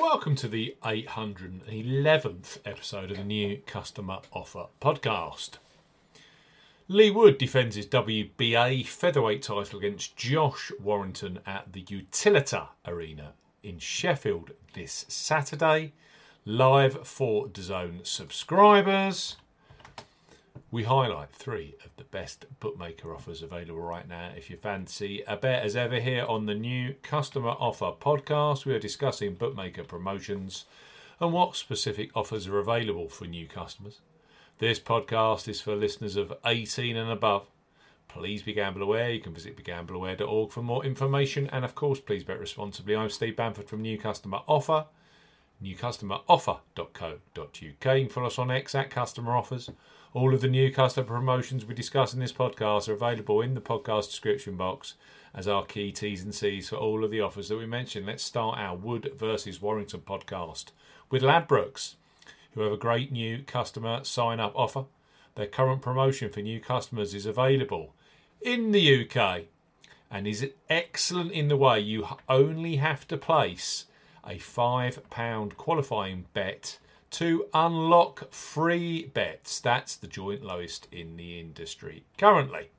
Welcome to the 811th episode of the new Customer Offer Podcast. Leigh Wood defends his WBA featherweight title against Josh Warrington at the Utilita Arena in Sheffield this Saturday, live for DAZN subscribers. We highlight three of the best bookmaker offers available right now. If you fancy a bet as ever here on the new Customer Offer podcast, we are discussing bookmaker promotions and what specific offers are available for new customers. This podcast is for listeners of 18 and above. Please be gamble aware. You can visit begambleaware.org for more information. And of course, please bet responsibly. I'm Steve Bamford from New Customer Offer, newcustomeroffer.co.uk. You can follow us on X at Customer Offers. All of the new customer promotions we discuss in this podcast are available in the podcast description box as our key T's and C's for all of the offers that we mentioned. Let's start our Wood versus Warrington podcast with Ladbrokes, who have a great new customer sign up offer. Their current promotion for new customers is available in the UK and is excellent in the way you only have to place a £5 qualifying bet to unlock free bets. That's the joint lowest in the industry currently.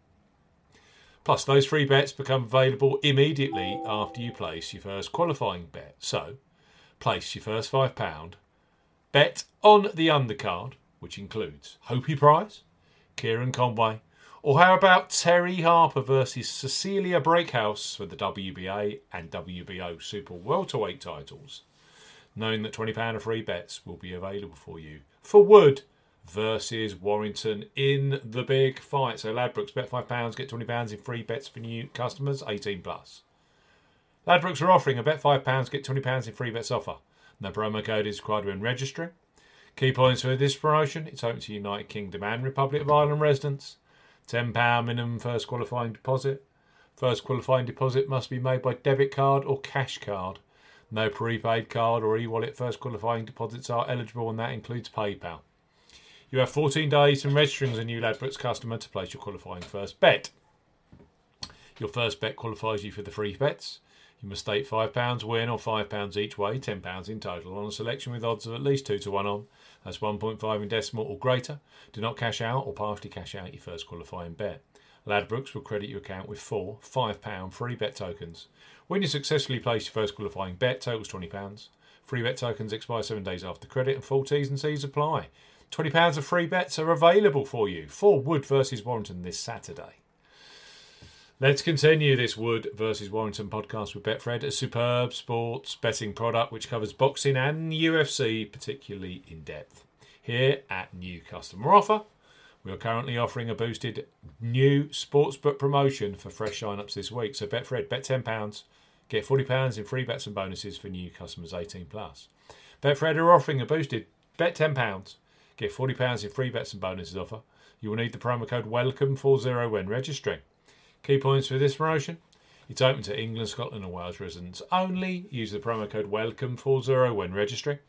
Plus, those free bets become available immediately after you place your first qualifying bet. So, place your first £5, bet on the undercard, which includes Hopey Price, Kieran Conway, or how about Terri Harper versus Cecilia Brækhus for the WBA and WBO Super Welterweight titles? knowing that £20 of free bets will be available for you for Wood versus Warrington in the big fight. So Ladbrokes bet £5, get £20 in free bets for new customers, 18 plus. Ladbrokes are offering a bet £5, get £20 in free bets offer. No promo code is required when registering. Key points for this promotion it's open to United Kingdom and Republic of Ireland residents. £10 minimum first qualifying deposit. First qualifying deposit must be made by debit card or cash card. No prepaid card or e wallet first qualifying deposits are eligible, and that includes PayPal. You have 14 days from registering as a new Ladbrokes customer to place your qualifying first bet. Your first bet qualifies you for the free bets. You must stake £5 win or £5 each way, £10 in total, on a selection with odds of at least 2 to 1 on. That's 1.5 in decimal or greater. Do not cash out or partially cash out your first qualifying bet. Ladbrokes will credit your account with four £5 free bet tokens. When you successfully place your first qualifying bet, totals £20. Free bet tokens expire seven days after credit and full T's and C's apply. £20 of free bets are available for you for Wood versus Warrington this Saturday. Let's continue this Wood versus Warrington podcast with Betfred, a superb sports betting product which covers boxing and UFC particularly in depth. Here at New Customer Offer, we are currently offering a boosted new sportsbook promotion for fresh sign-ups this week. So Betfred, bet £10, get £40 in free bets and bonuses for new customers 18 plus. Betfred are offering a boosted bet £10, get £40 in free bets and bonuses offer. You will need the promo code WELCOME40 when registering. Key points for this promotion. It's open to England, Scotland and Wales residents only. Use the promo code WELCOME40 when registering.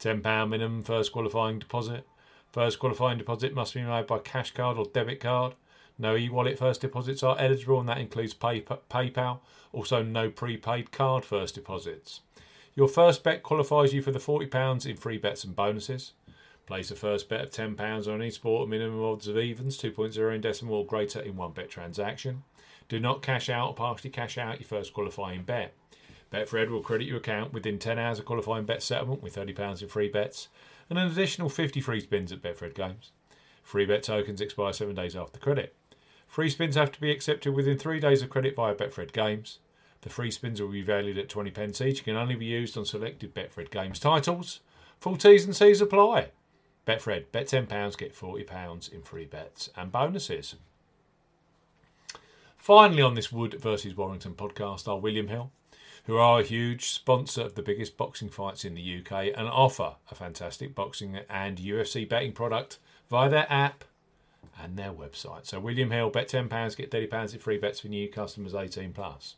£10 minimum first qualifying deposit. First qualifying deposit must be made by cash card or debit card. No e wallet first deposits are eligible, and that includes pay- PayPal. Also, no prepaid card first deposits. Your first bet qualifies you for the £40 in free bets and bonuses. Place a first bet of £10 on any sport, minimum odds of evens, 2.0 in decimal or greater in one bet transaction. Do not cash out or partially cash out your first qualifying bet. Betfred will credit your account within 10 hours of qualifying bet settlement with £30 in free bets and an additional 50 free spins at Betfred Games. Free bet tokens expire seven days after credit. Free spins have to be accepted within three days of credit via Betfred Games. The free spins will be valued at 20 pence each and can only be used on selected Betfred Games titles. Full T's and C's apply. Betfred, bet £10, get £40 in free bets and bonuses. Finally, on this Wood versus Warrington podcast are William Hill, who are a huge sponsor of the biggest boxing fights in the UK and offer a fantastic boxing and UFC betting product via their app and their website. So William Hill, bet £10, get £30 in free bets for new customers 18 plus.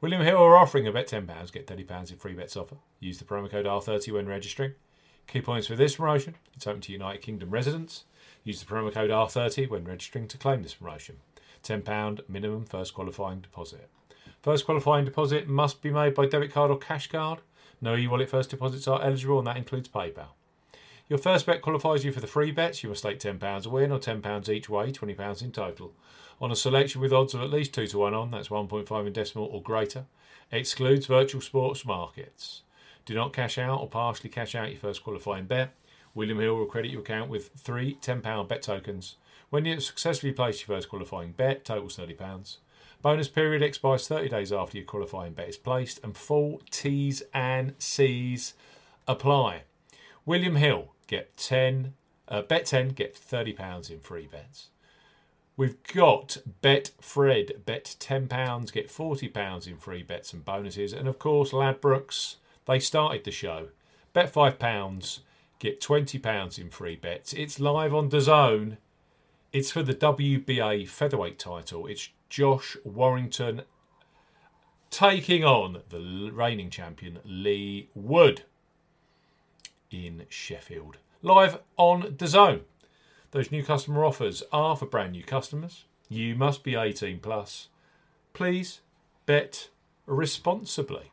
William Hill are offering a bet £10, get £30 in free bets offer. Use the promo code R30 when registering. Key points for this promotion it's open to United Kingdom residents. Use the promo code R30 when registering to claim this promotion. £10 minimum first qualifying deposit. First qualifying deposit must be made by debit card or cash card. No e-wallet first deposits are eligible, and that includes PayPal. Your first bet qualifies you for the free bets. You must stake £10 a win or £10 each way, £20 in total. On a selection with odds of at least 2 to 1 on, that's 1.5 in decimal or greater. Excludes virtual sports markets. Do not cash out or partially cash out your first qualifying bet. William Hill will credit your account with three £10 bet tokens. When you successfully place your first qualifying bet, totals £30. Bonus period expires 30 days after your qualifying bet is placed, and full T's and C's apply. William Hill, get 10, uh, bet 10, get £30 in free bets. We've got Bet Fred, bet £10, get £40 in free bets and bonuses. And of course, Ladbrokes, they started the show. Bet £5, get £20 in free bets. It's live on DAZN. It's for the WBA featherweight title. It's Josh Warrington taking on the reigning champion Leigh Wood in Sheffield. Live on DAZN. Those new customer offers are for brand new customers. You must be 18 plus. Please bet responsibly.